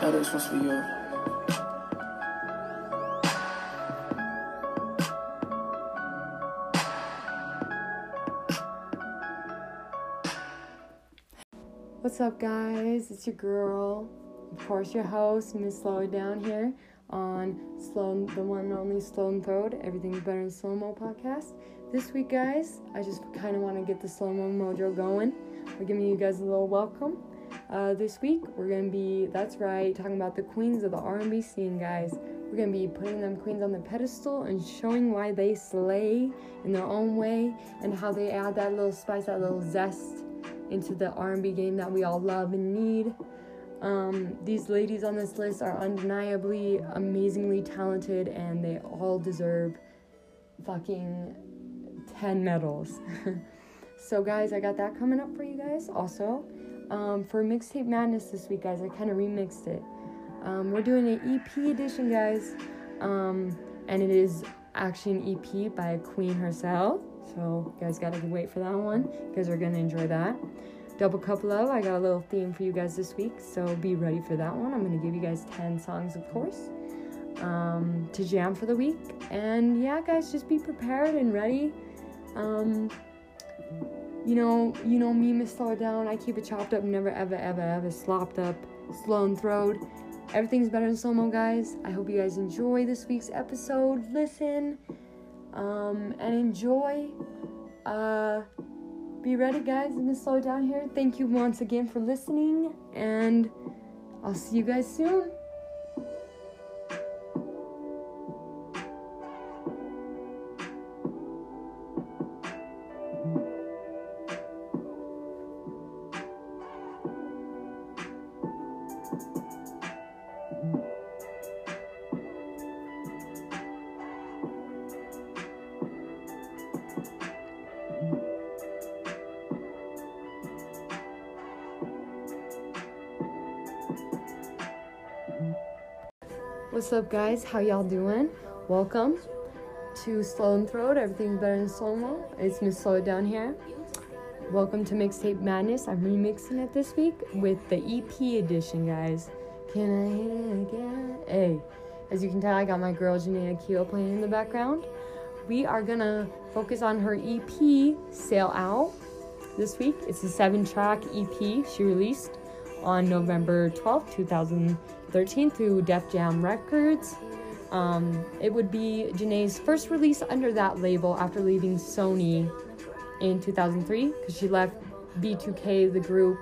Yeah, this one's for you. What's up, guys? It's your girl, of course, your host, Miss Slow It Down here on Slow, the one and only Slow and Throwed, Everything's Better in Slow Mo podcast. This week, guys, I just kind of want to get the slow mo mojo going. We're giving you guys a little welcome. Uh, this week, we're gonna be, that's right, talking about the queens of the R&B scene, guys. We're gonna be putting them queens on the pedestal and showing why they slay in their own way and how they add that little spice, that little zest into the R&B game that we all love and need. Um, these ladies on this list are undeniably amazingly talented and they all deserve fucking 10 medals. so, guys, I got that coming up for you guys. Also, um, for Mixtape Madness this week, guys, I kind of remixed it. Um, we're doing an EP edition, guys, um, and it is actually an EP by queen herself. So, you guys gotta wait for that one. You guys are gonna enjoy that. Double Cup Love, I got a little theme for you guys this week, so be ready for that one. I'm gonna give you guys 10 songs, of course, um, to jam for the week. And yeah, guys, just be prepared and ready. Um, you know, you know me, Miss Slow Down. I keep it chopped up, never ever ever ever slopped up, slow and. Everything's better in slow mo, guys. I hope you guys enjoy this week's episode. Listen, um, and enjoy. Uh, be ready, guys. Miss Slow Down here. Thank you once again for listening, and I'll see you guys soon. What's up, guys? How y'all doing? Welcome to Slow and Throwed. Everything's better than slow mo. It's Miss Slow Down here. Welcome to Mixtape Madness. I'm remixing it this week with the EP edition, guys. Can I hit it again? Hey, as you can tell, I got my girl Jhené Aiko playing in the background. We are gonna focus on her EP, Sail Out, this week. It's a seven track EP she released on November 12th, 2013 through Def Jam Records. Um, it would be Jhené's first release under that label after leaving Sony in 2003 because she left B2K, the group,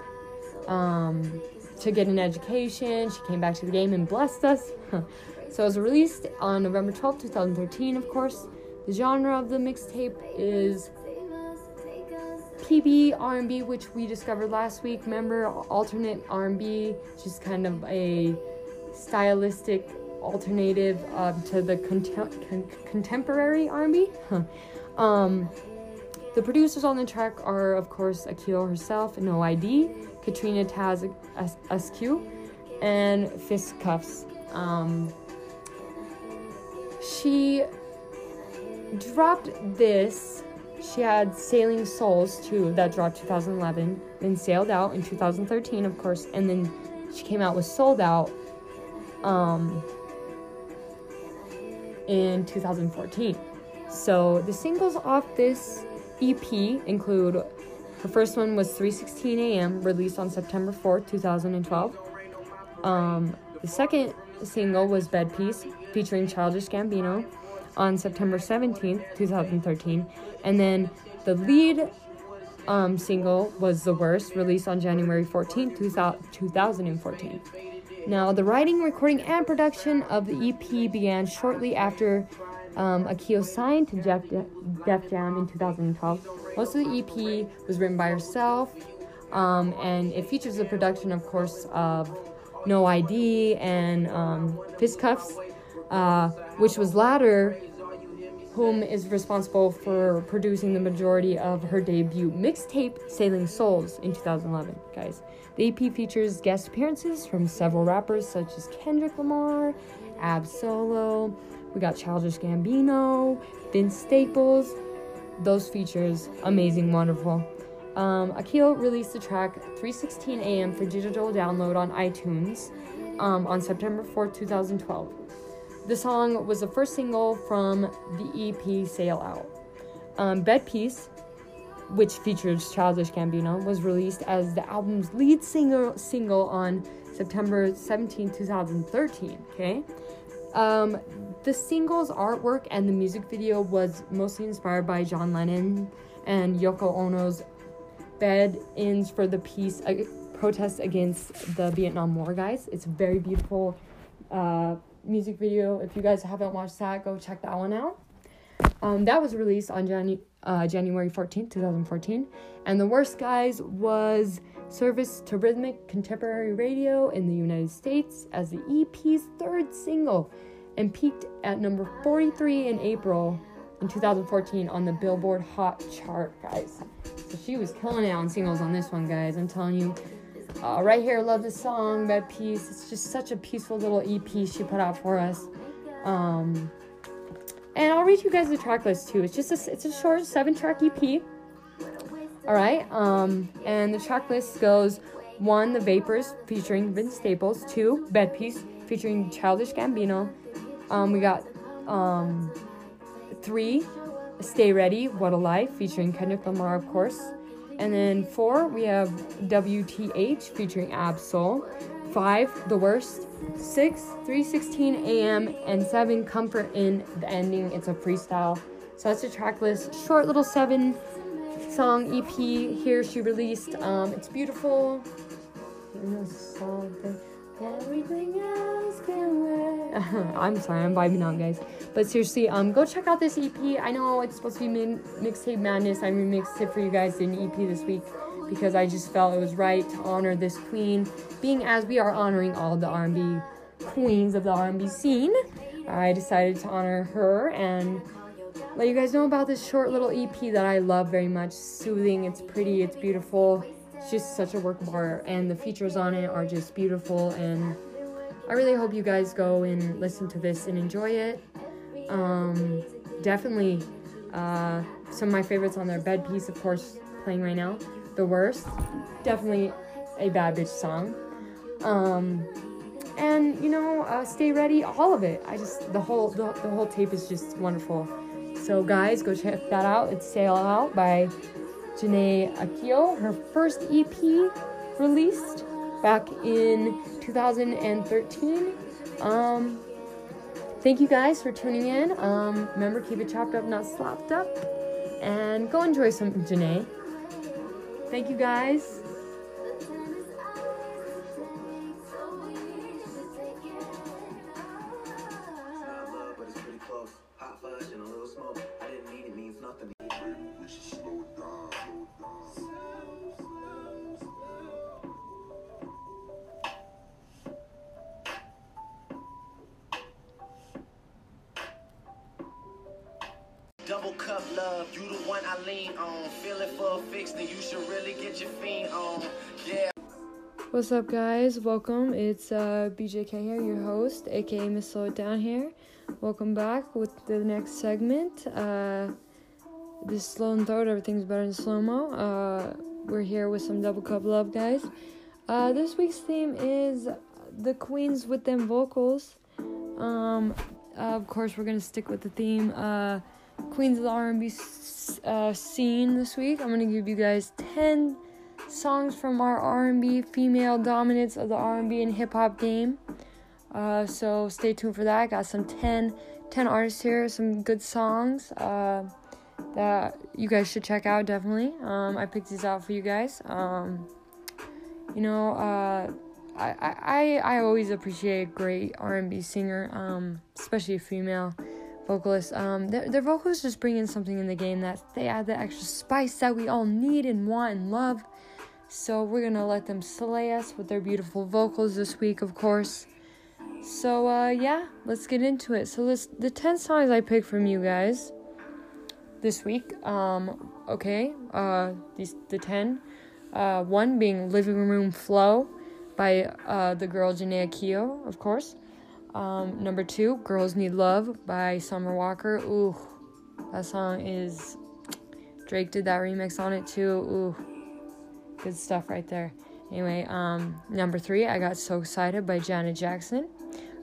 um, to get an education. She came back to the game and blessed us. so it was released on November 12th, 2013, of course. The genre of the mixtape is PB R&B, which we discovered last week. Remember, alternate R&B, just kind of a stylistic alternative uh, to the contem- con- contemporary R&B. um, the producers on the track are, of course, Aiko herself, No ID, Katrina Taz SQ, and Fisticuffs. Um, she dropped this she had Sailing Souls too, that dropped 2011, then Sailed Out in 2013, of course, and then she came out with Souled Out um, in 2014. So the singles off this EP include her first one was 3:16 a.m. released on September 4th, 2012. Um, the second single was Bed Peace featuring Childish Gambino on September 17th, 2013. And then the lead um, single was The Worst, released on January 14th, 2014. Now, the writing, recording, and production of the EP began shortly after um, Aiko signed to Def, Def Jam in 2012. Most of the EP was written by herself, um, and it features the production, of course, of No ID and um, Fisticuffs, uh, which was latter whom is responsible for producing the majority of her debut mixtape, Sailing Souls, in 2011, guys. The EP features guest appearances from several rappers such as Kendrick Lamar, Ab-Soul, we got Childish Gambino, Vince Staples. Those features, amazing, wonderful. Um, Aiko released the track 3:16 a.m. for digital download on iTunes um, on September 4th, 2012. The song was the first single from the EP Sail Out. Um, Bed Peace, which features Childish Gambino, was released as the album's lead single on September 17, 2013. Okay. Um, the single's artwork and the music video was mostly inspired by John Lennon and Yoko Ono's bed ins for the peace uh, protest against the Vietnam War, guys. It's a very beautiful uh, music video. If you guys haven't watched that, go check that one out. Um, that was released on Janu- uh, January 14th, 2014. And The Worst Guys was service to rhythmic contemporary radio in the United States as the EP's third single and peaked at number 43 in April in 2014 on the Billboard Hot chart, guys. So she was killing it on singles on this one, guys. I'm telling you. Uh, right here, love this song, Bed Peace. It's just such a peaceful little EP she put out for us. Um, and I'll read you guys the track list too. It's just a, it's a short seven track EP. All right. Um, and the track list goes one, The Vapors featuring Vince Staples. Two, Bed Peace featuring Childish Gambino. Um, we got um, three, Stay Ready, What a Life featuring Kendrick Lamar, of course. And then four, we have WTH featuring Ab-Soul. 5, The Worst, 6, 316 AM, and 7, Comfort in the Ending. It's a freestyle. So that's a track list. Short little 7 song EP here she released. Um, it's beautiful. I'm sorry, I'm vibing out, guys. But seriously, um, go check out this EP. I know it's supposed to be min- mixtape madness. I remixed it for you guys in EP this week because I just felt it was right to honor this queen, being as we are honoring all the R&B queens of the R&B scene. I decided to honor her and let you guys know about this short little EP that I love very much. Soothing, it's pretty, it's beautiful. It's just such a work of art, and the features on it are just beautiful. And I really hope you guys go and listen to this and enjoy it. Um, definitely, uh, some of my favorites on their Bed Peace, of course, playing right now. The Worst, definitely a bad bitch song. Um, and you know, uh, Stay Ready, all of it. I just the whole the, the whole tape is just wonderful. So guys, go check that out. It's Sail Out by Jhené Aiko. Her first EP released back in 2013. Um, thank you guys for tuning in. Um, remember, keep it chopped up, not slopped up. And go enjoy some Jhené. Thank you guys. What's up, guys? Welcome. It's uh, BJK here, your host, aka Miss Slow Down here. Welcome back with the next segment. Uh, this slow and throat, everything's better in slow mo. Uh, we're here with some double cup love, guys. Uh, this week's theme is the queens with them vocals. Um, of course, we're gonna stick with the theme. Uh, queens of the R&B s- uh, scene this week. I'm gonna give you guys ten songs from our R&B female dominance of the R&B and hip hop game. Uh, so stay tuned for that. I got some 10, 10 artists here, some good songs uh, that you guys should check out definitely. Um, I picked these out for you guys. Um, you know, uh, I, I I always appreciate a great R&B singer, um, especially a female vocalist. Um, their, their vocals just bring in something in the game that they add the extra spice that we all need and want and love. So we're gonna let them slay us with their beautiful vocals this week, of course. So uh, yeah, let's get into it. So this the ten songs I picked from you guys this week. Um, okay, uh, these the ten. Uh, one being "Living Room Flow" by uh, the girl Jhené Aiko, of course. Um, number two, "Girls Need Love" by Summer Walker. Ooh, that song is. Drake did that remix on it too. Ooh, good stuff right there. Anyway, um, number three, I got so excited by Janet Jackson,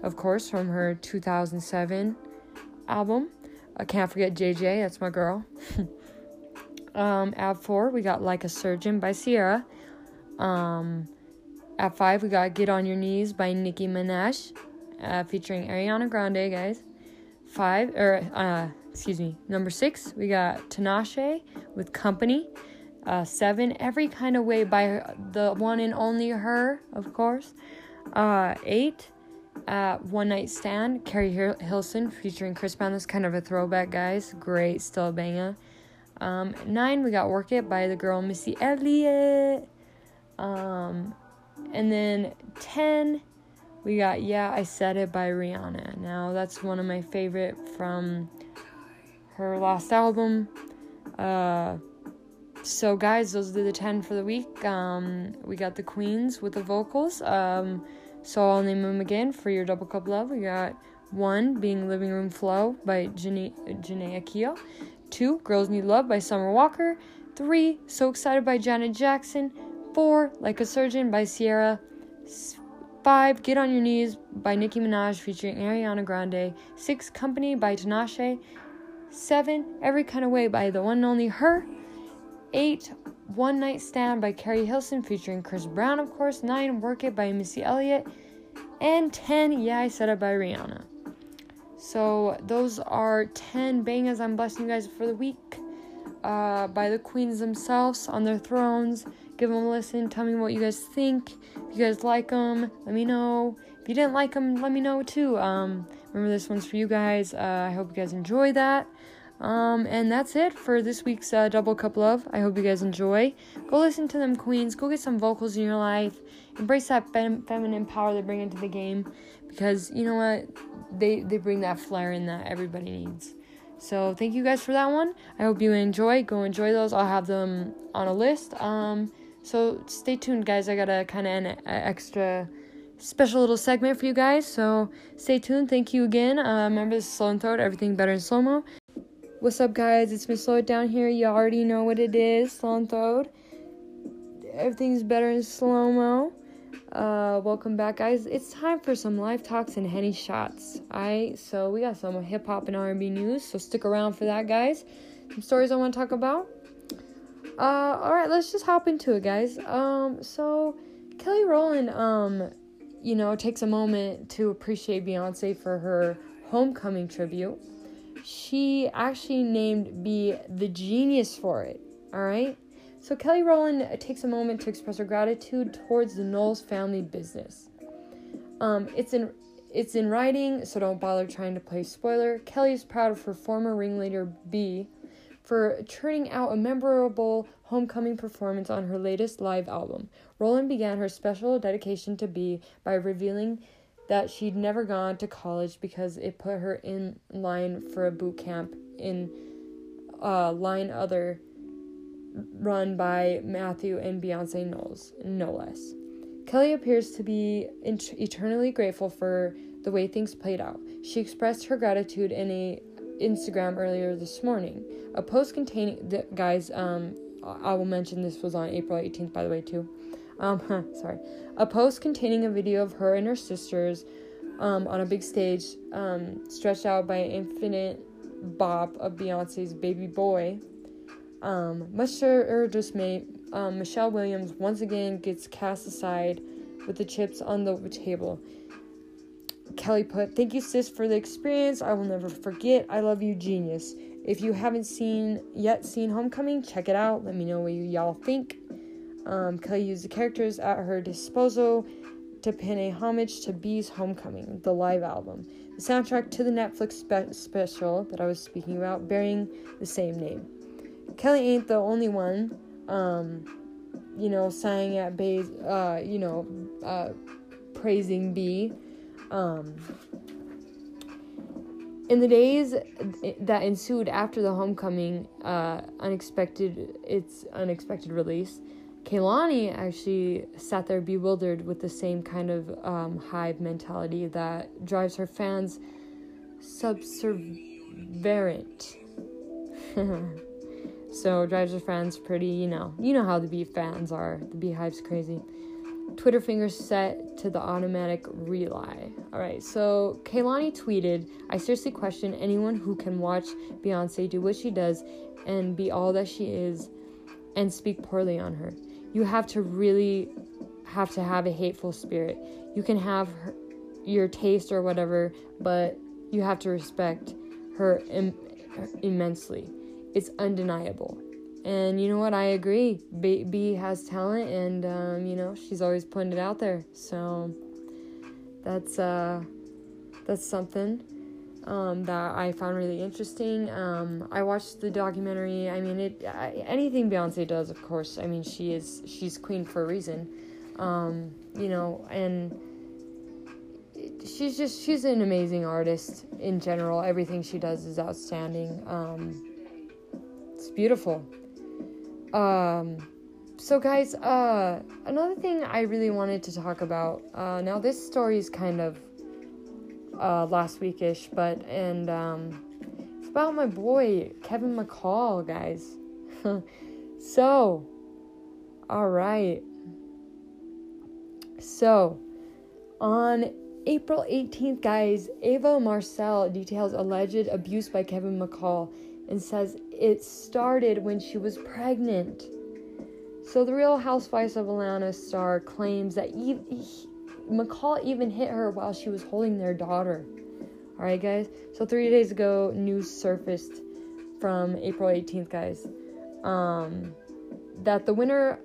of course, from her 2007 album. I can't forget JJ, that's my girl. um, at four, we got Like a Surgeon by Ciara. Um, at five, we got Get on Your Knees by Nicki Minaj, uh, featuring Ariana Grande, guys. Five, or, uh, excuse me, number six, we got Tinashe with Company. Uh, seven, Every Kind of Way by the one and only her, of course. Uh, eight, uh, One Night Stand, Keri Hilson featuring Chris Brown. That's kind of a throwback, guys. Great, still a banger. Um, nine, we got Work It by the girl Missy Elliott. Um, and then 10, we got Yeah, I Said It by Rihanna. Now, that's one of my favorite from her last album. Uh, so, guys, those are the 10 for the week. Um, we got the Queens with the vocals. Um, so, I'll name them again for your double cup love. We got one being Living Room Flow by Jhené, Aiko. Two, Girls Need Love by Summer Walker. Three, So Excited by Janet Jackson. Four, Like a Surgeon by Ciara. Five, Get on Your Knees by Nicki Minaj featuring Ariana Grande. Six, Company by Tinashe. Seven, Every Kind of Way by the one and only her. 8. One Night Stand by Keri Hilson featuring Chris Brown, of course. 9. Work It by Missy Elliott. And 10. Yeah, I Said It by Rihanna. So those are 10 bangers I'm blessing you guys for the week uh, by the queens themselves on their thrones. Give them a listen. Tell me what you guys think. If you guys like them, let me know. If you didn't like them, let me know too. Um, remember, this one's for you guys. Uh, I hope you guys enjoy that. Um, and that's it for this week's uh, Double Cup Love. I hope you guys enjoy. Go listen to them queens. Go get some vocals in your life. Embrace that fem- feminine power they bring into the game because you know what? They they bring that flair in that everybody needs. So thank you guys for that one. I hope you enjoy. Go enjoy those. I'll have them on a list. Um, so stay tuned, guys. I got a kind of an extra special little segment for you guys. So stay tuned. Thank you again. Uh, remember, this is Slow and Throat. Everything better in slow mo. What's up, guys? It's Miss Slow Down here. You already know what it is. Slow and Throat. Everything's better in slow mo. Uh, welcome back, guys. It's time for some live talks and henny shots. I so we got some hip hop and R&B news. So stick around for that, guys. Some stories I want to talk about. Uh, all right, let's just hop into it, guys. Um, so Kelly Rowland, um, you know, takes a moment to appreciate Beyonce for her homecoming tribute. She actually named B the genius for it. All right. So Kelly Rowland takes a moment to express her gratitude towards the Knowles family business. Um, it's in it's in writing, so don't bother trying to play spoiler. Kelly is proud of her former ringleader B for turning out a memorable homecoming performance on her latest live album. Rowland began her special dedication to B by revealing that she'd never gone to college because it put her in line for a boot camp in uh, line other run by Matthew and Beyonce Knowles, no less. Kelly appears to be eternally grateful for the way things played out. She expressed her gratitude in a Instagram earlier this morning. A post containing the guys um I will mention this was on April 18th by the way too. Um sorry. A post containing a video of her and her sisters um on a big stage um stretched out by an infinite bop of Beyonce's baby boy. Um much to her dismay, um, Michelle Williams once again gets cast aside with the chips on the table. Kelly put, Thank you, sis, for the experience. I will never forget. I love you, genius. If you haven't seen yet seen Homecoming, check it out. Let me know what you y'all think. Um, Kelly used the characters at her disposal to pay a homage to B's Homecoming, the live album, the soundtrack to the Netflix spe- special that I was speaking about, bearing the same name. Kelly ain't the only one, um, you know, sang at B's, uh, you know, uh, praising B. Um, in the days that ensued after the homecoming, uh, unexpected its unexpected release, Kehlani actually sat there bewildered with the same kind of um, hive mentality that drives her fans subservient. so drives her fans pretty, you know, you know how the bee fans are. The beehive's crazy. Twitter fingers set to the automatic relay. All right, so Kehlani tweeted, I seriously question anyone who can watch Beyonce do what she does and be all that she is and speak poorly on her. You have to really have to have a hateful spirit. You can have her, your taste or whatever, but you have to respect her Im- immensely. It's undeniable. And you know what? I agree. B, B has talent, and um, you know she's always putting it out there. So that's uh, that's something um, that I found really interesting. Um, I watched the documentary. I mean, it I, anything Beyonce does, of course. I mean, she is she's queen for a reason. Um, you know, and she's just she's an amazing artist in general. Everything she does is outstanding. Um, it's beautiful. Um, so guys, uh, another thing I really wanted to talk about. Uh, now this story is kind of uh, last weekish, but and um, it's about my boy Kevin McCall, guys. so, all right. So, on April 18th, guys, Ava Marcille details alleged abuse by Kevin McCall and says it started when she was pregnant. So the Real Housewives of Atlanta star claims that he, he, McCall even hit her while she was holding their daughter. All right, guys. So three days ago, news surfaced from April 18th, guys, um, that the winner,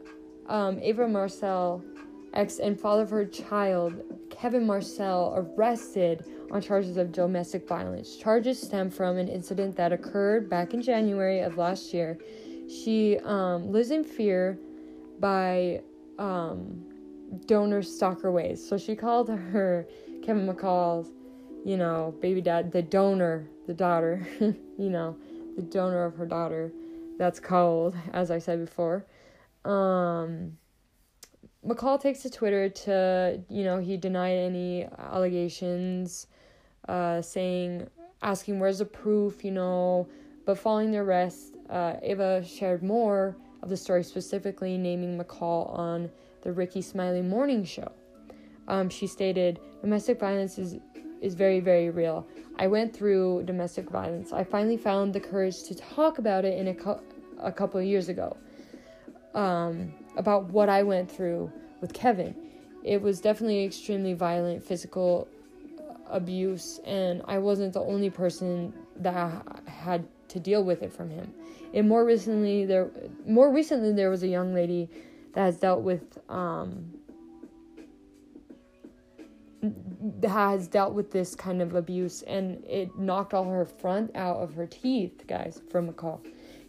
um, Ava Marcille, ex and father of her child, Kevin Marcel, arrested on charges of domestic violence. Charges stem from an incident that occurred back in January of last year. She um, lives in fear by um, donor stalker ways. So she called her Kevin McCall's, you know, baby dad, the donor, the daughter, you know, the donor of her daughter. That's called, as I said before. Um, McCall takes to Twitter to, you know, he denied any allegations, uh, saying, asking where's the proof, you know, but following the arrest, uh, Ava shared more of the story, specifically naming McCall on the Rickey Smiley Morning Show. Um, she stated, "Domestic violence is is very very real. I went through domestic violence. I finally found the courage to talk about it in a a couple of years ago. Um, about what I went through with Kevin. It was definitely extremely violent physical abuse, and I wasn't the only person that had to deal with it from him. And more recently, there more recently there was a young lady that has dealt with um, has dealt with this kind of abuse, and it knocked all her front out of her teeth, guys, from McCall.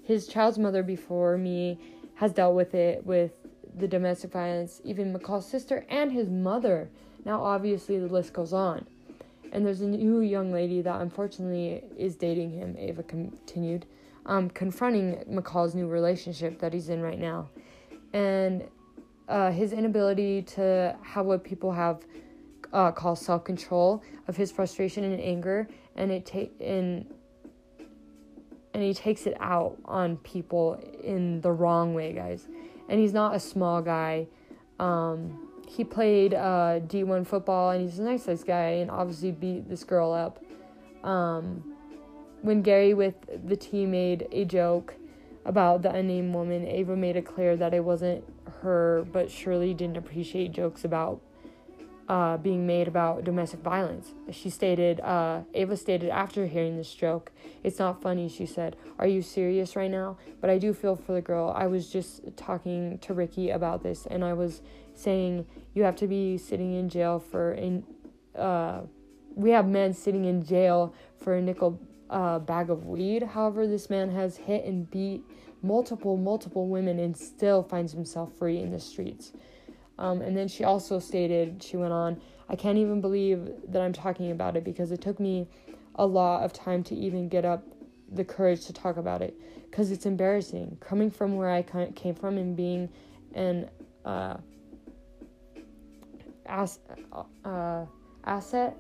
His child's mother before me has dealt with it with the domestic violence, even McCall's sister and his mother. Now, obviously, the list goes on. And there's a new young lady that unfortunately is dating him, Ava continued, um, confronting McCall's new relationship that he's in right now. And uh, his inability to have what people have uh, called self control of his frustration and anger, and it take in and he takes it out on people in the wrong way, guys. And he's not a small guy. Um, he played uh, D1 football and he's a nice, nice guy and obviously beat this girl up. Um, when Gary with the team made a joke about the unnamed woman, Ava made it clear that it wasn't her, but Shirley didn't appreciate jokes about uh, being made about domestic violence. She stated, uh, Ava stated after hearing this joke, It's not funny, she said. Are you serious right now? But I do feel for the girl. I was just talking to Ricky about this, and I was saying, You have to be sitting in jail for. In, uh, we have men sitting in jail for a nickel uh, bag of weed. However, this man has hit and beat multiple, multiple women and still finds himself free in the streets. Um, and then she also stated, she went on, I can't even believe that I'm talking about it because it took me a lot of time to even get up the courage to talk about it because it's embarrassing. Coming from where I came from and being an uh, uh, asset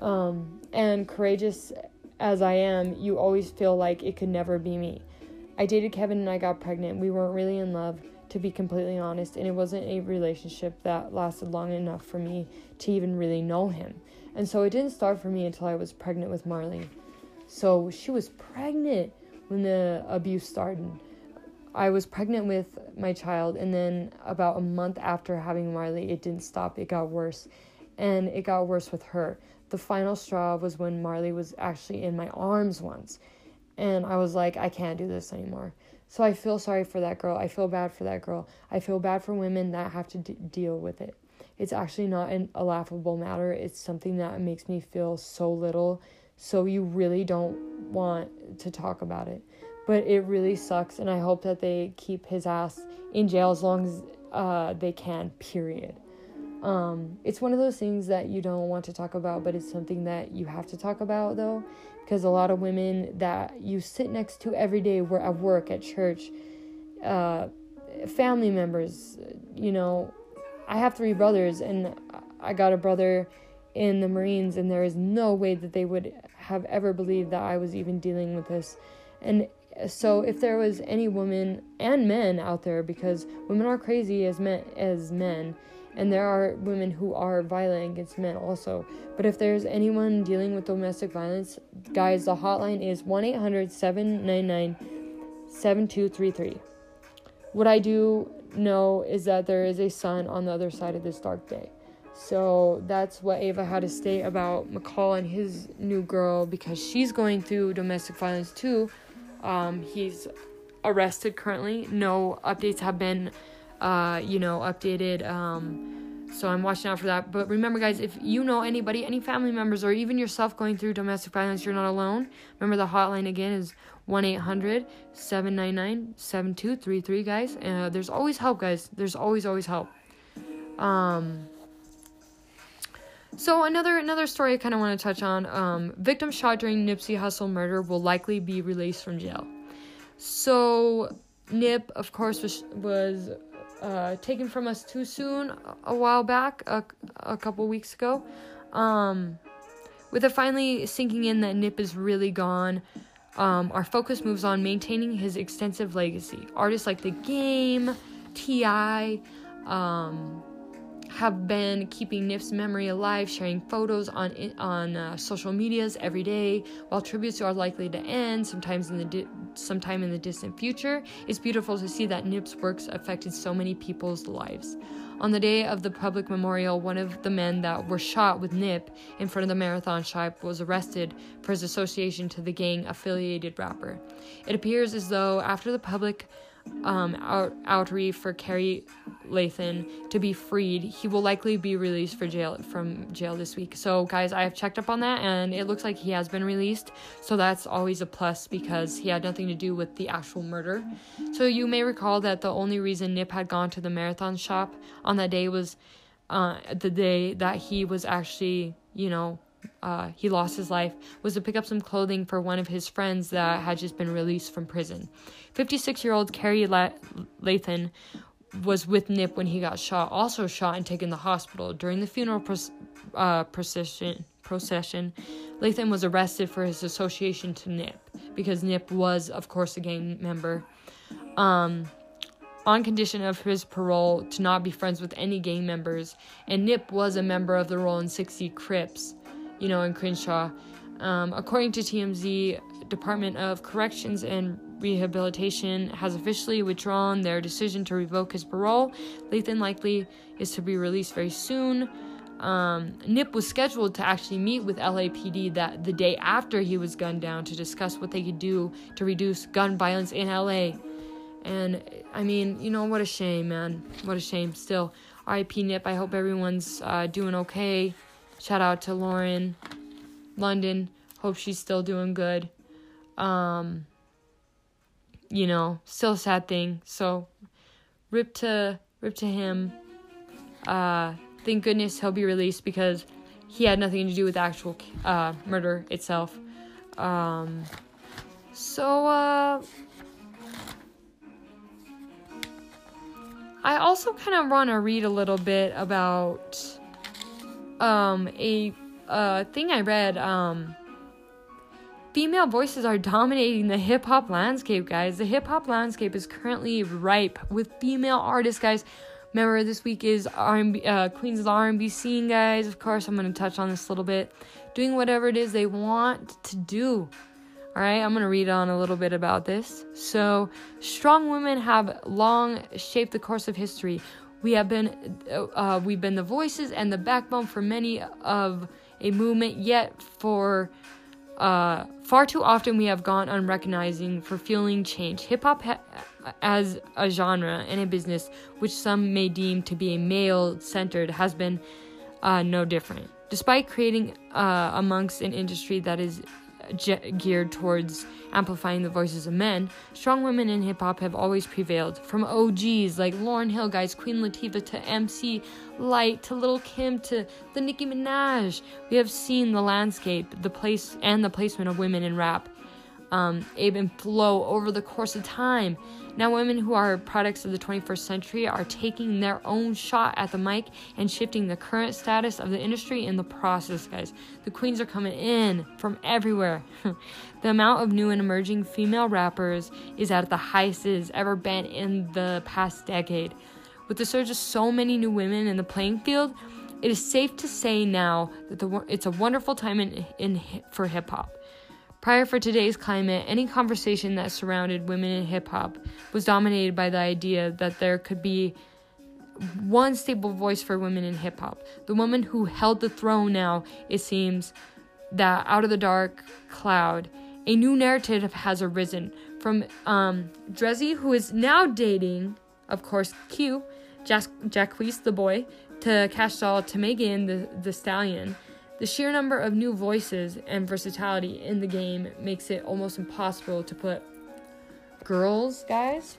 um, and courageous as I am, you always feel like it could never be me. I dated Kevin and I got pregnant. We weren't really in love to be completely honest, and it wasn't a relationship that lasted long enough for me to even really know him. And so it didn't start for me until I was pregnant with Marley. So she was pregnant when the abuse started. I was pregnant with my child, and then about a month after having Marley, it didn't stop. It got worse, and it got worse with her. The final straw was when Marley was actually in my arms once, and I was like, I can't do this anymore. So I feel sorry for that girl. I feel bad for that girl. I feel bad for women that have to d- deal with it. It's actually not an, a laughable matter. It's something that makes me feel so little. So you really don't want to talk about it but it really sucks and i hope that they keep his ass in jail as long as uh, they can period um, it's one of those things that you don't want to talk about but it's something that you have to talk about though because a lot of women that you sit next to every day were at work at church uh, family members you know. I have three brothers and i got a brother in the marines and there is no way that they would have ever believed that i was even dealing with this. And so if there was any woman and men out there because women are crazy as men as men and there are women who are violent against men also. But if there's anyone dealing with domestic violence guys the hotline is 1-800-799-7233 what i do know is that there is a sun on the other side of this dark day. So that's what Ava had to say about McCall and his new girl because she's going through domestic violence too. Um, he's arrested currently. No updates have been, uh, you know, updated. Um, so I'm watching out for that. But remember, guys, if you know anybody, any family members, or even yourself going through domestic violence, you're not alone. Remember, the hotline again is 1 800 799 7233, guys. Uh, there's always help, guys. There's always, always help. Um, so another another story I kind of want to touch on. Um, victim shot during Nipsey Hussle murder will likely be released from jail. So Nip, of course, was was uh, taken from us too soon a while back, a, a couple weeks ago. Um, with it finally sinking in that Nip is really gone, um, our focus moves on maintaining his extensive legacy. Artists like The Game, T.I., um, have been keeping Nip's memory alive, sharing photos on on uh, social medias every day. While tributes are likely to end, sometimes in the di- sometime in the distant future, it's beautiful to see that Nip's works affected so many people's lives. On the day of the public memorial, one of the men that were shot with Nip in front of the marathon shop was arrested for his association to the gang affiliated rapper. It appears as though after the public um, out, outre for Kerry Lathan to be freed. He will likely be released for jail from jail this week. So, guys, I have checked up on that, and it looks like he has been released. So that's always a plus because he had nothing to do with the actual murder. So you may recall that the only reason Nip had gone to the marathon shop on that day was uh, the day that he was actually, you know, uh, he lost his life was to pick up some clothing for one of his friends that had just been released from prison. 56 year old Kerry Lathan was with Nip when he got shot, also shot and taken to the hospital. During the funeral uh, procession, procession, Lathan was arrested for his association to Nip because Nip was, of course, a gang member. Um, on condition of his parole to not be friends with any gang members, and Nip was a member of the Rollin' 60 Crips you know, in Crenshaw. Um, according to TMZ, Department of Corrections and Rehabilitation has officially withdrawn their decision to revoke his parole. Lathan likely is to be released very soon. Um, Nip was scheduled to actually meet with LAPD that the day after he was gunned down to discuss what they could do to reduce gun violence in LA. And I mean, you know, what a shame, man. What a shame. Still, RIP Nip. I hope everyone's uh, doing okay. Shout out to Lauren London. Hope she's still doing good. Um, you know, still a sad thing. So, rip to rip to him. Uh, thank goodness he'll be released because he had nothing to do with actual uh, murder itself. Um, so, uh, I also kind of want to read a little bit about um, a uh, thing I read. Um, female voices are dominating the hip hop landscape, guys. The hip hop landscape is currently ripe with female artists, guys. Remember, this week is R&B, uh, Queens of the R&B scene, guys. Of course, I'm gonna touch on this a little bit. Doing whatever it is they want to do. All right, I'm gonna read on a little bit about this. So, strong women have long shaped the course of history. We have been, uh, we've been the voices and the backbone for many of a movement. Yet, for uh, far too often, we have gone unrecognizing for fueling change. Hip hop ha- as a genre and a business, which some may deem to be a male centered, has been uh, no different. Despite creating uh, amongst an industry that is ge- geared towards amplifying the voices of men, strong women in hip hop have always prevailed. From OGs like Lauryn Hill, guys, Queen Latifah to MC Lyte, to Little Kim to the Nicki Minaj, we have seen the landscape, the place, and the placement of women in rap um, ebb and flow over the course of time. Now, women who are products of the 21st century are taking their own shot at the mic and shifting the current status of the industry in the process, guys. The queens are coming in from everywhere. the amount of new and emerging female rappers is at the highest it has ever been in the past decade. With the surge of so many new women in the playing field, it is safe to say now that the, it's a wonderful time in, in for hip hop. Prior for today's climate, any conversation that surrounded women in hip hop was dominated by the idea that there could be one stable voice for women in hip hop. The woman who held the throne now, it seems, that out of the dark cloud, a new narrative has arisen from um, Dreezy, who is now dating, of course, Q, Jack- Jacquees the boy, to Cash Doll, to Megan the, the Stallion. The sheer number of new voices and versatility in the game makes it almost impossible to put girls, guys,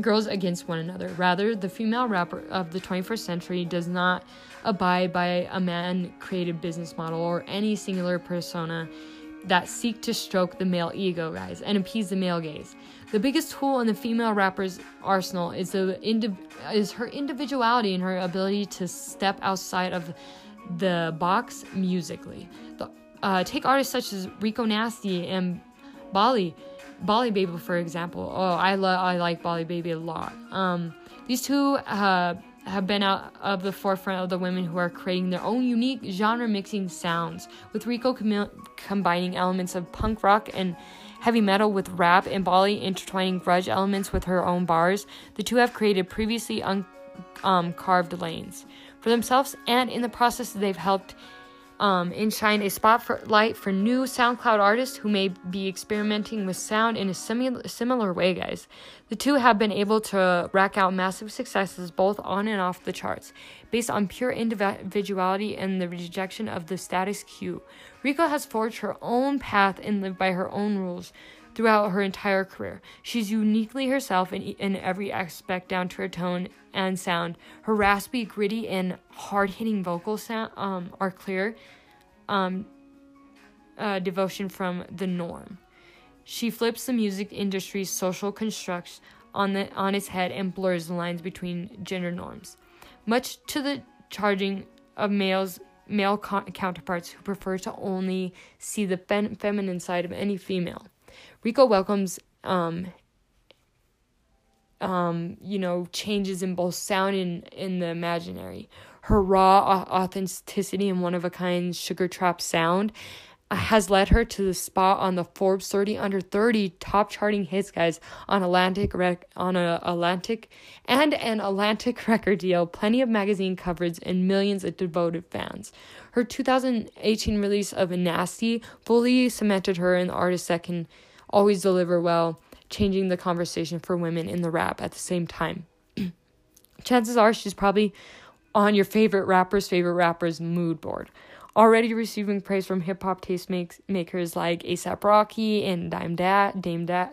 girls against one another. Rather, the female rapper of the 21st century does not abide by a man created business model or any singular persona that seek to stroke the male ego, guys, and appease the male gaze. The biggest tool in the female rapper's arsenal is the indiv- is her individuality and her ability to step outside of the box musically. The, uh, take artists such as Rico Nasty and Bali, Bali Baby for example. Oh, I love I like Bali Baby a lot. Um, these two uh, have been out of the forefront of the women who are creating their own unique genre mixing sounds, with Rico com- combining elements of punk rock and heavy metal with rap, and Bali intertwining grunge elements with her own bars. The two have created previously uncarved um, lanes for themselves, and in the process, they've helped um, shine a spotlight for new SoundCloud artists who may be experimenting with sound in a similar way, guys. The two have been able to rack out massive successes both on and off the charts, based on pure individuality and the rejection of the status quo. Rico has forged her own path and lived by her own rules throughout her entire career. She's uniquely herself in, in every aspect, down to her tone and sound. Her raspy, gritty, and hard hitting vocal sound um, are clear um, uh, devotion from the norm. She flips the music industry's social constructs on, the, on its head and blurs the lines between gender norms, much to the charging of males male counterparts who prefer to only see the fem- feminine side of any female. Rico welcomes um um you know changes in both sound and in the imaginary. Her raw authenticity and one of a kind sugar trap sound has led her to the spot on the Forbes 30 under 30 top charting hits guys on Atlantic rec- on a Atlantic and an Atlantic record deal, plenty of magazine coverage and millions of devoted fans. Her 2018 release of Nasty fully cemented her in the artist that can always deliver well, changing the conversation for women in the rap at the same time. Chances are she's probably on your favorite rapper's favorite rapper's mood board. Already receiving praise from hip hop taste makers like ASAP Rocky and Dime, da- Dame, da-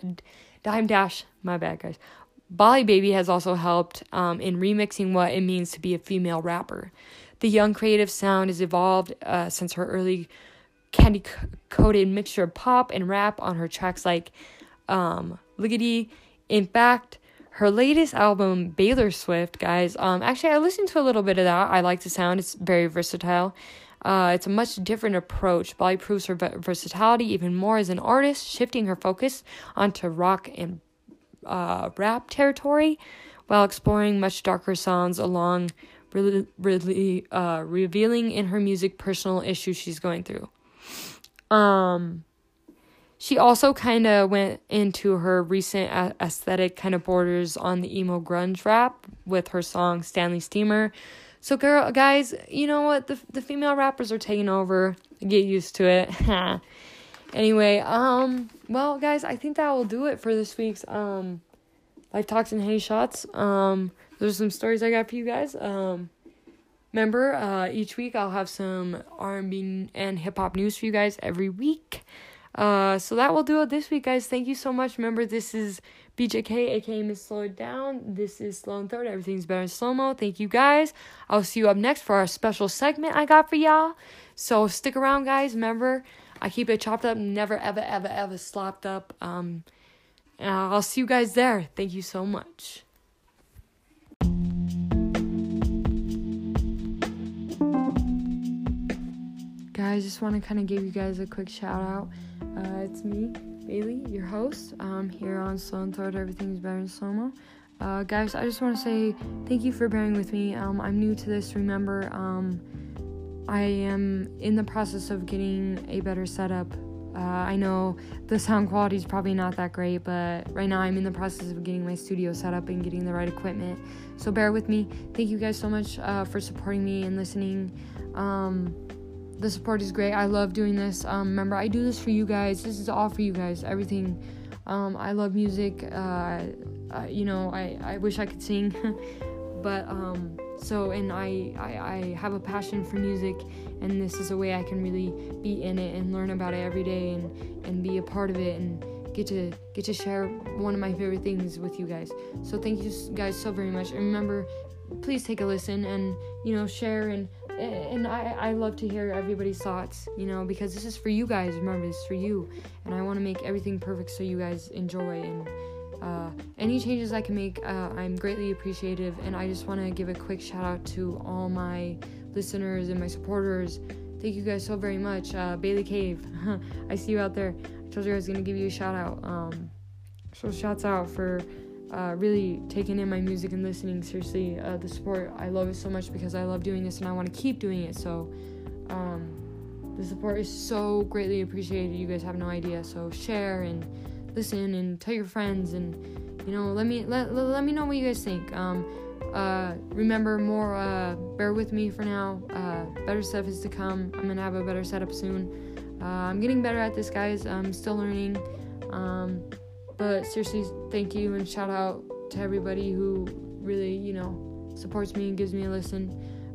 Dime Dash. My bad, guys. Bali Baby has also helped um, in remixing what it means to be a female rapper. The young creative sound has evolved uh, since her early candy coated mixture of pop and rap on her tracks like um, Liggity. In fact, her latest album, Baylor Swift, guys, um, actually, I listened to a little bit of that. I like the sound, it's very versatile. Uh, it's a much different approach. Bali proves her versatility even more as an artist, shifting her focus onto rock and uh, rap territory while exploring much darker sounds along really, really uh, revealing in her music personal issues she's going through. Um, she also kind of went into her recent aesthetic kind of borders on the emo grunge rap with her song Stanley Steamer. So girl guys, you know what? The the female rappers are taking over. Get used to it. anyway, um well guys, I think that will do it for this week's um Life Talks and Hay Shots. Um there's some stories I got for you guys. Um remember, uh each week I'll have some R&B and hip hop news for you guys every week. Uh, so that will do it this week, guys. Thank you so much. Remember, this is BJK, aka Miss Slow It Down. This is Slow and Third. Everything's better in slow mo. Thank you, guys. I'll see you up next for our special segment I got for y'all. So stick around, guys. Remember, I keep it chopped up, never, ever, ever, ever slopped up. Um, and I'll see you guys there. Thank you so much. Guys, just want to kind of give you guys a quick shout out. Uh, it's me, Bailey, your host, um, here on Slow and Third Everything's Better in Slow Mo. Uh, guys, I just want to say thank you for bearing with me. Um, I'm new to this. Remember, um, I am in the process of getting a better setup. Uh, I know the sound quality is probably not that great, but right now I'm in the process of getting my studio set up and getting the right equipment. So bear with me. Thank you guys so much uh, for supporting me and listening. Um, the support is great. I love doing this. Um, remember, I do this for you guys. This is all for you guys. Everything. Um, I love music. Uh, uh, you know, I, I wish I could sing, but um, so and I, I I have a passion for music, and this is a way I can really be in it and learn about it every day and and be a part of it and get to get to share one of my favorite things with you guys. So thank you guys so very much. And remember, please take a listen and you know share and and I, I love to hear everybody's thoughts, you know, because this is for you guys. Remember, this is for you, and I want to make everything perfect so you guys enjoy. And uh, any changes I can make, uh, I'm greatly appreciative. And I just want to give a quick shout out to all my listeners and my supporters. Thank you guys so very much. Uh, Bailey Cave, I see you out there. I told you I was gonna give you a shout out. Um, so shouts out for uh, really taking in my music and listening. Seriously, uh, the support I love it so much because I love doing this and I want to keep doing it. So, um, the support is so greatly appreciated. You guys have no idea. So share and listen and tell your friends and you know let me let, let, let me know what you guys think. Um, uh, remember more. Uh, bear with me for now. Uh, better stuff is to come. I'm gonna have a better setup soon. Uh, I'm getting better at this, guys. I'm still learning. Um, but seriously, thank you and shout out to everybody who really, you know, supports me and gives me a listen.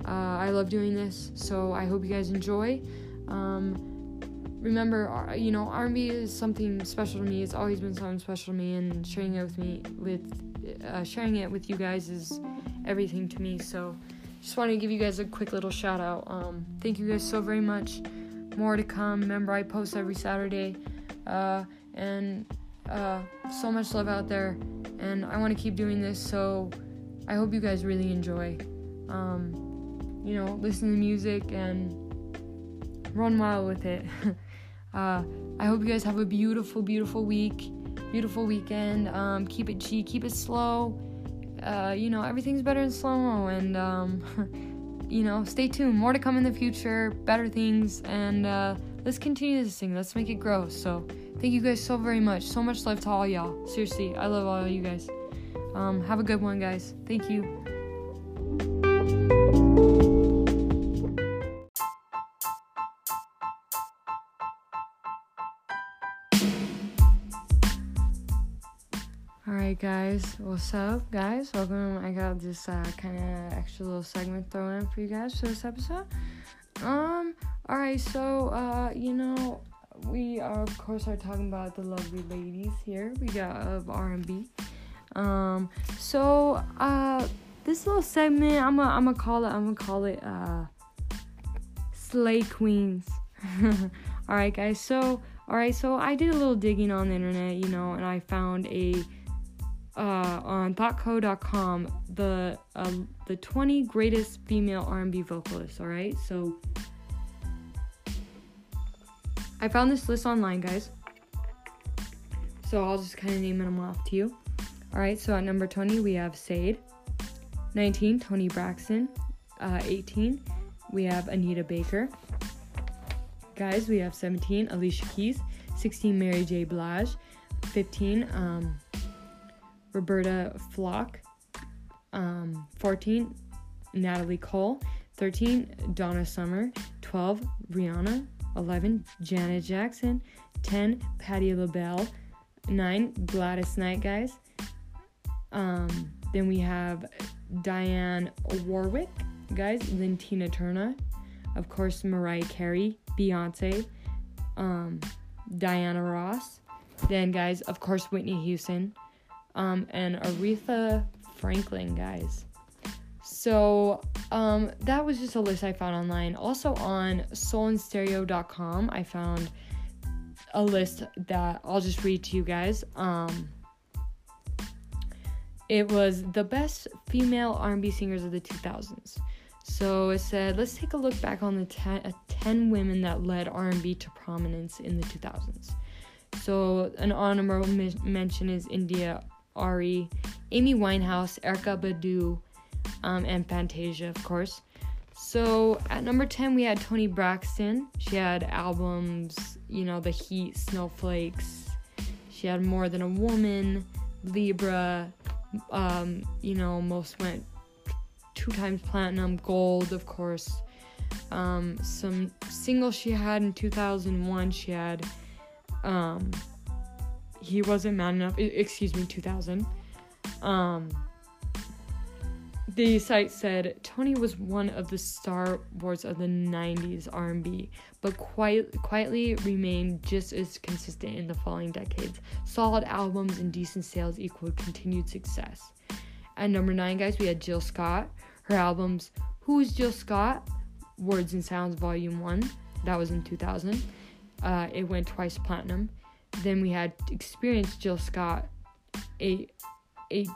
Uh, I love doing this, so I hope you guys enjoy. Um, remember, uh, you know, R&B is something special to me. It's always been something special to me, and sharing it with me, with uh, sharing it with you guys is everything to me. So, just want to give you guys a quick little shout out. Um, thank you guys so very much. More to come. Remember, I post every Saturday, uh, and uh, so much love out there, and I want to keep doing this. So I hope you guys really enjoy. Um, you know, listen to music and run wild with it. uh, I hope you guys have a beautiful, beautiful week, beautiful weekend. Um, keep it G, keep it slow. Uh, you know, everything's better in slow mo, and um, you know, stay tuned. More to come in the future, better things, and uh, let's continue this thing. Let's make it grow. So. Thank you guys so very much. So much love to all y'all. Seriously, I love all you guys. Um, have a good one, guys. Thank you. Alright, guys, what's up, guys? Welcome. I got this uh, kind of extra little segment thrown in for you guys for this episode. Um, alright, so, uh, you know, we are of course are talking about the lovely ladies here. We got of R and B. Um, so uh, this little segment, I'm gonna I'm gonna call it I'm gonna call it uh, Slay Queens. all right, guys. So all right, so I did a little digging on the internet, you know, and I found a uh, on thoughtco.com the uh, the 20 greatest female R&B vocalists. All right, so I found this list online, guys. So I'll just kind of name them off to you. All right, so at number 20, we have Sade. 19, Toni Braxton. Uh, 18, we have Anita Baker. Guys, we have 17, Alicia Keys. 16, Mary J. Blige. 15, um, Roberta Flack. Um, 14, Natalie Cole. 13, Donna Summer. 12, Rihanna. 11, Janet Jackson. 10, Patti LaBelle. 9, Gladys Knight, guys. Um, then we have Dionne Warwick, guys. Then Tina Turner. Of course, Mariah Carey, Beyonce, um, Diana Ross. Then, guys, of course, Whitney Houston, um, and Aretha Franklin, guys. So, um, that was just a list I found online. Also, on soulandstereo.com, I found a list that I'll just read to you guys. Um, it was the best female R&B singers of the 2000s. So it said, let's take a look back on the ten, uh, 10 women that led R&B to prominence in the 2000s. So an honorable mention is India Arie, Amy Winehouse, Erykah Badu, um, and Fantasia, of course. So at number 10, we had Toni Braxton. She had albums, you know, The Heat, Snowflakes. She had More Than a Woman, Libra, um, you know, most went two times platinum, gold, of course. Um, some singles she had in 2001, she had, um, He Wasn't Man Enough, excuse me, 2000. Um, the site said Toni was one of the star wars of the 90s R&B, but quiet, quietly remained just as consistent in the following decades. Solid albums and decent sales equaled continued success. At number 9, guys, we had Jill Scott. Her albums Who is Jill Scott? Words and Sounds Volume 1. That was in 2000. Uh, it went twice platinum. Then we had Experience Jill Scott 8 8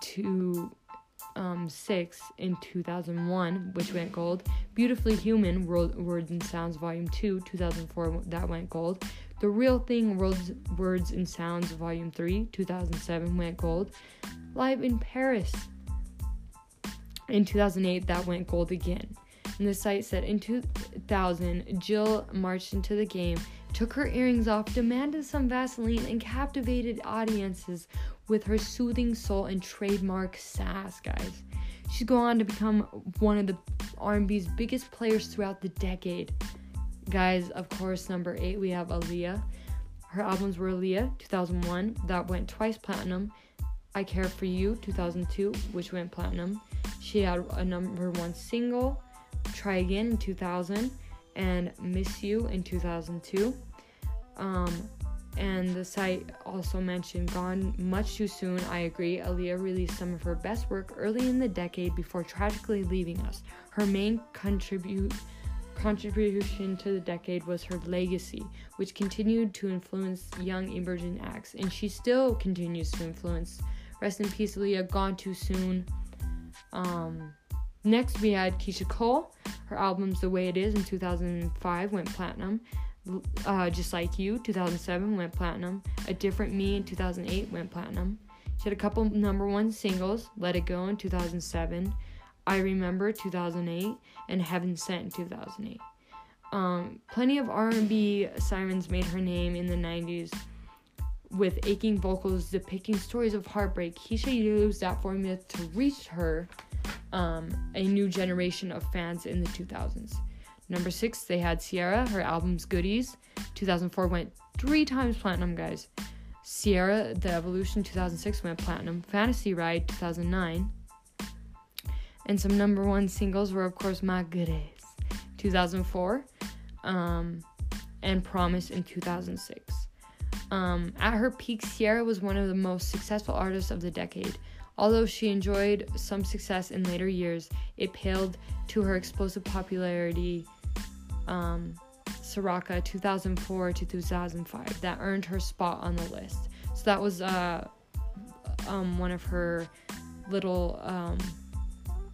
um, 6 in 2001, which went gold. Beautifully Human, World, Words and Sounds Volume 2, 2004, that went gold. The Real Thing, Words, Words and Sounds Volume 3, 2007, went gold. Live in Paris, in 2008, that went gold again. And the site said in 2000, Jill marched into the game, took her earrings off, demanded some Vaseline, and captivated audiences with her soothing soul and trademark sass, guys. She'd go on to become one of the R&B's biggest players throughout the decade. Guys, of course, number 8 we have Aaliyah. Her albums were Aaliyah 2001, that went twice platinum. I Care for You 2002, which went platinum. She had a number 1 single, Try Again in 2000 and Miss You in 2002. Um, and the site also mentioned Gone Much Too Soon. I agree. Aaliyah released some of her best work early in the decade before tragically leaving us. Her main contribute contribution to the decade was her legacy, which continued to influence young emerging acts, and she still continues to influence. Rest in peace, Aaliyah. Gone Too Soon. Um, next, we had Keyshia Cole. Her albums The Way It Is in 2005 went platinum. Uh, Just Like You, 2007 went platinum. A Different Me in 2008 went platinum. She had a couple number one singles, Let It Go in 2007, I Remember 2008, and Heaven Sent in 2008. Um, plenty of R&B sirens made her name in the 90s with aching vocals depicting stories of heartbreak. Keyshia used that formula to reach her um, a new generation of fans in the 2000s. Number six, they had Ciara, her album's Goodies. 2004 went three times platinum, guys. Ciara, The Evolution 2006 went platinum. Fantasy Ride 2009. And some number one singles were, of course, My Goodies 2004 um, and Promise in 2006. Um, at her peak, Ciara was one of the most successful artists of the decade. Although she enjoyed some success in later years, it paled to her explosive popularity. Um, Soraka 2004 to 2005 that earned her spot on the list. So that was uh, um, one of her little um,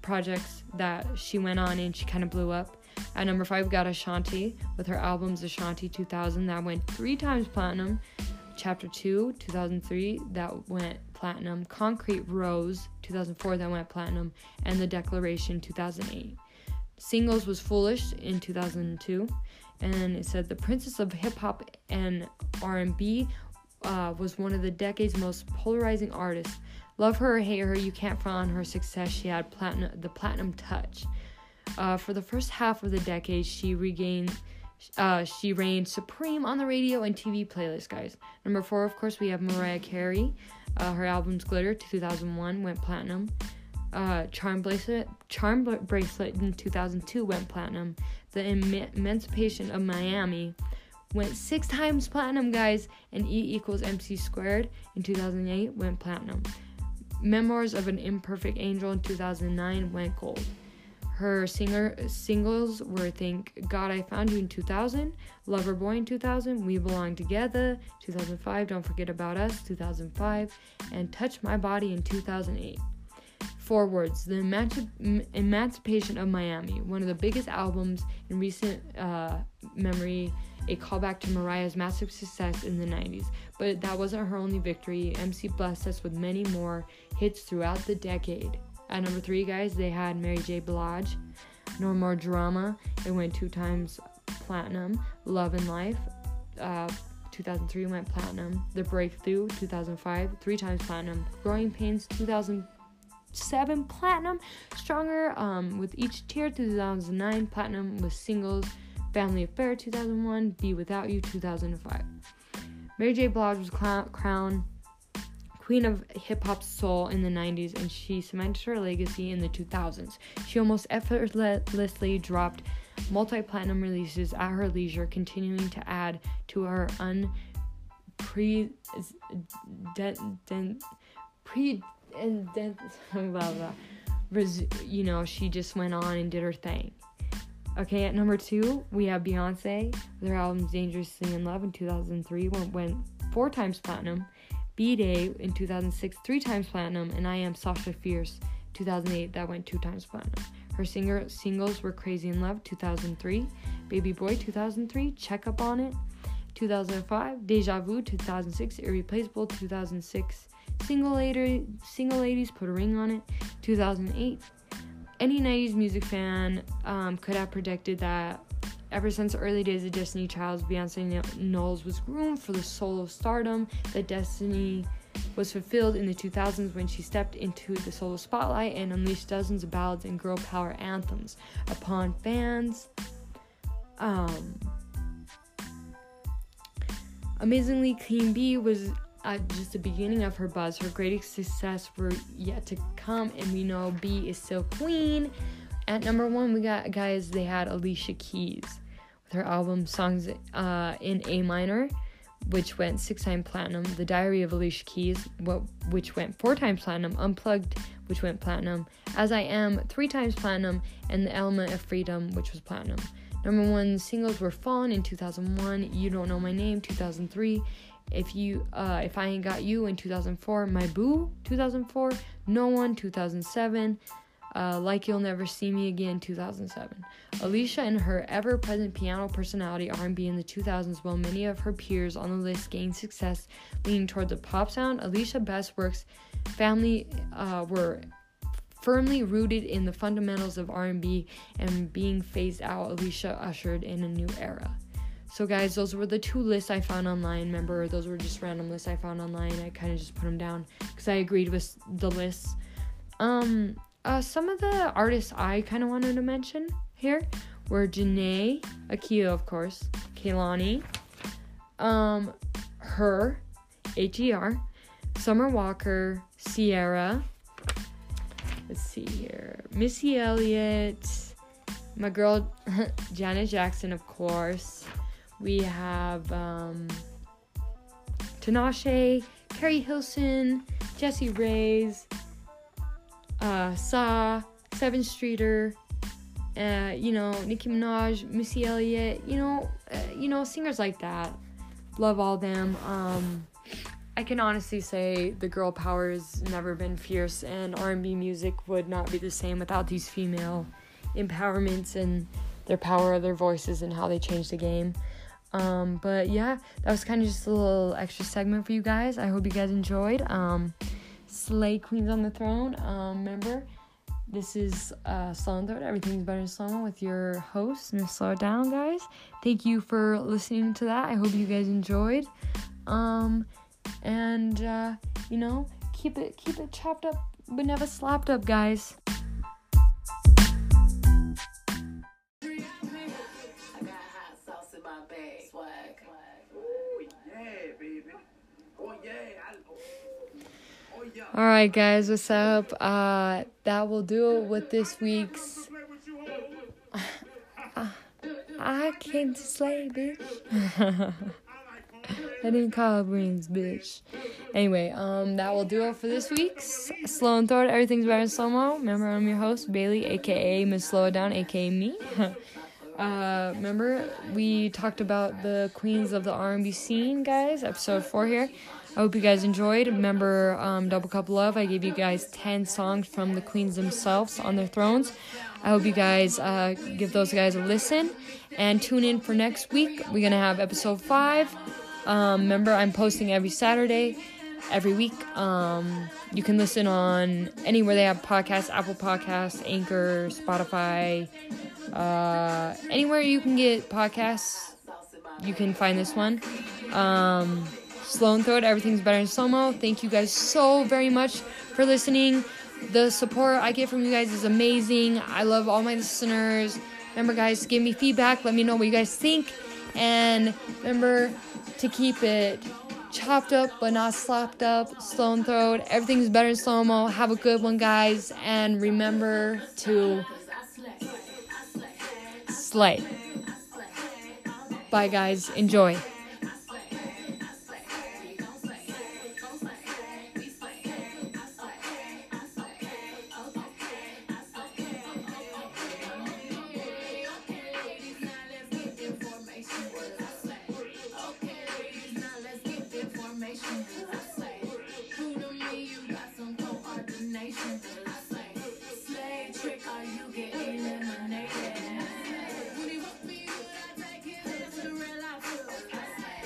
projects that she went on and she kind of blew up. At number five, we got Ashanti with her albums Ashanti 2000 that went three times platinum. Chapter 2, 2003, that went platinum. Concrete Rose, 2004, that went platinum. And The Declaration, 2008. Singles was Foolish in 2002. And it said the princess of hip hop and R&B uh, was one of the decade's most polarizing artists. Love her or hate her, you can't front on her success. She had platinum, the platinum touch. Uh, for the first half of the decade, she regained, uh, she reigned supreme on the radio and TV playlist, guys. Number four, of course, we have Mariah Carey. Uh, her album's Glitter, 2001, went platinum. Uh, Charm Bracelet, Charm Bracelet in 2002 went platinum. The Em- Emancipation of Mimi went six times platinum, guys. And E equals MC squared in 2008 went platinum. Memoirs of an Imperfect Angel in 2009 went gold. Her singer singles were Thank God I Found You in 2000, Lover Boy in 2000, We Belong Together 2005, Don't Forget About Us 2005, and Touch My Body in 2008. Four words The Emanci- Emancipation of Mimi, one of the biggest albums in recent uh, memory, a callback to Mariah's massive success in the 90s. But that wasn't her only victory. MC blessed us with many more hits throughout the decade. At number three, guys, they had Mary J. Blige, No More Drama. It went two times platinum. Love and Life, uh, 2003 went platinum. The Breakthrough, 2005, three times platinum. Growing Pains, 2007 platinum. Stronger um, with each tear, 2009 platinum with singles. Family Affair, 2001. Be Without You, 2005. Mary J. Blige was crowned queen of hip hop soul in the 90s, and she cemented her legacy in the 2000s. She almost effortlessly dropped multi platinum releases at her leisure, continuing to add to her unpre. pre. You know, she just went on and did her thing. Okay, at number two, we have Beyonce. Their album Dangerously in Love in 2003 went, went four times platinum. B'Day in 2006, three times platinum, and I Am Sasha Fierce 2008, that went two times platinum. Her singer singles were Crazy in Love 2003, Baby Boy 2003, Check Up on It 2005, Deja Vu 2006, Irreplaceable 2006, Single, Lady, Single Ladies Put a Ring on It 2008. Any 90s music fan um, could have predicted that Ever since early days of Destiny Child's, Beyonce Knowles was groomed for the solo stardom that Destiny was fulfilled in the 2000s when she stepped into the solo spotlight and unleashed dozens of ballads and girl power anthems upon fans. Um, amazingly, Queen B was at just the beginning of her buzz. Her greatest success were yet to come, and we know B is still queen. At number one, we got guys. They had Alicia Keys with her album "Songs uh, in A Minor," which went six times platinum. The Diary of Alicia Keys, what, which went four times platinum. Unplugged, which went platinum. As I Am, three times platinum, and The Element of Freedom, which was platinum. Number one singles were "Fallen" in 2001, "You Don't Know My Name" 2003. If you, uh, if I ain't got you in 2004, my boo 2004, no one 2007, uh, like You'll Never See Me Again 2007. Alicia and her ever-present piano personality R&B in the 2000s while many of her peers on the list gained success leaning towards a pop sound, Alicia Best Works family uh, were firmly rooted in the fundamentals of R&B and being phased out, Alicia ushered in a new era. So guys, those were the two lists I found online. Remember, those were just random lists I found online. I kind of just put them down because I agreed with the lists. Um, uh, some of the artists I kind of wanted to mention here were Jhené Aiko, of course, Kehlani, um, her, H-E-R, Summer Walker, Ciara. Let's see here, Missy Elliott, my girl Janet Jackson, of course. We have um, Tinashe, Keri Hilson, Jessie Reyez, uh, Saw, Sevyn Streeter, uh, you know, Nicki Minaj, Missy Elliott, you know, uh, you know, singers like that. Love all them. Um, I can honestly say the girl power has never been fierce, and R&B music would not be the same without these female empowerments and their power of their voices and how they changed the game. Um, but yeah, that was kind of just a little extra segment for you guys. I hope you guys enjoyed. Um, Slay Queens on the Throne. Um, remember, this is uh, Slow and. Everything's better slow with your host, Miss Slow Down, guys. Thank you for listening to that. I hope you guys enjoyed. Um, and uh, you know, keep it keep it chopped up, but never slapped up, guys. Oh yeah. Oh. I, oh. All right, guys, what's up? Uh, that will do it with this week's. I came to slay, bitch. I didn't call it greens, bitch. Anyway, um, that will do it for this week's Slow and Throat. Everything's better in slow mo. Remember, I'm your host, Bailey, aka Miss Slow It Down, aka me. uh, remember, we talked about the queens of the R&B scene, guys. Episode four here. I hope you guys enjoyed. Remember, um, Double Cup Love. I gave you guys ten songs from the queens themselves on their thrones. I hope you guys uh, give those guys a listen and tune in for next week. We're gonna have episode five. Um, remember, I'm posting every Saturday, every week. Um, you can listen on anywhere they have podcasts Apple Podcasts, Anchor, Spotify, uh, anywhere you can get podcasts, you can find this one. Um, Slow and Throat, everything's better in slow mo. Thank you guys so very much for listening. The support I get from you guys is amazing. I love all my listeners. Remember, guys, give me feedback. Let me know what you guys think. And remember to keep it chopped up but not slopped up. Slow and throat. Everything's better in slow mo. Have a good one, guys. And remember to slay. Bye, guys. Enjoy.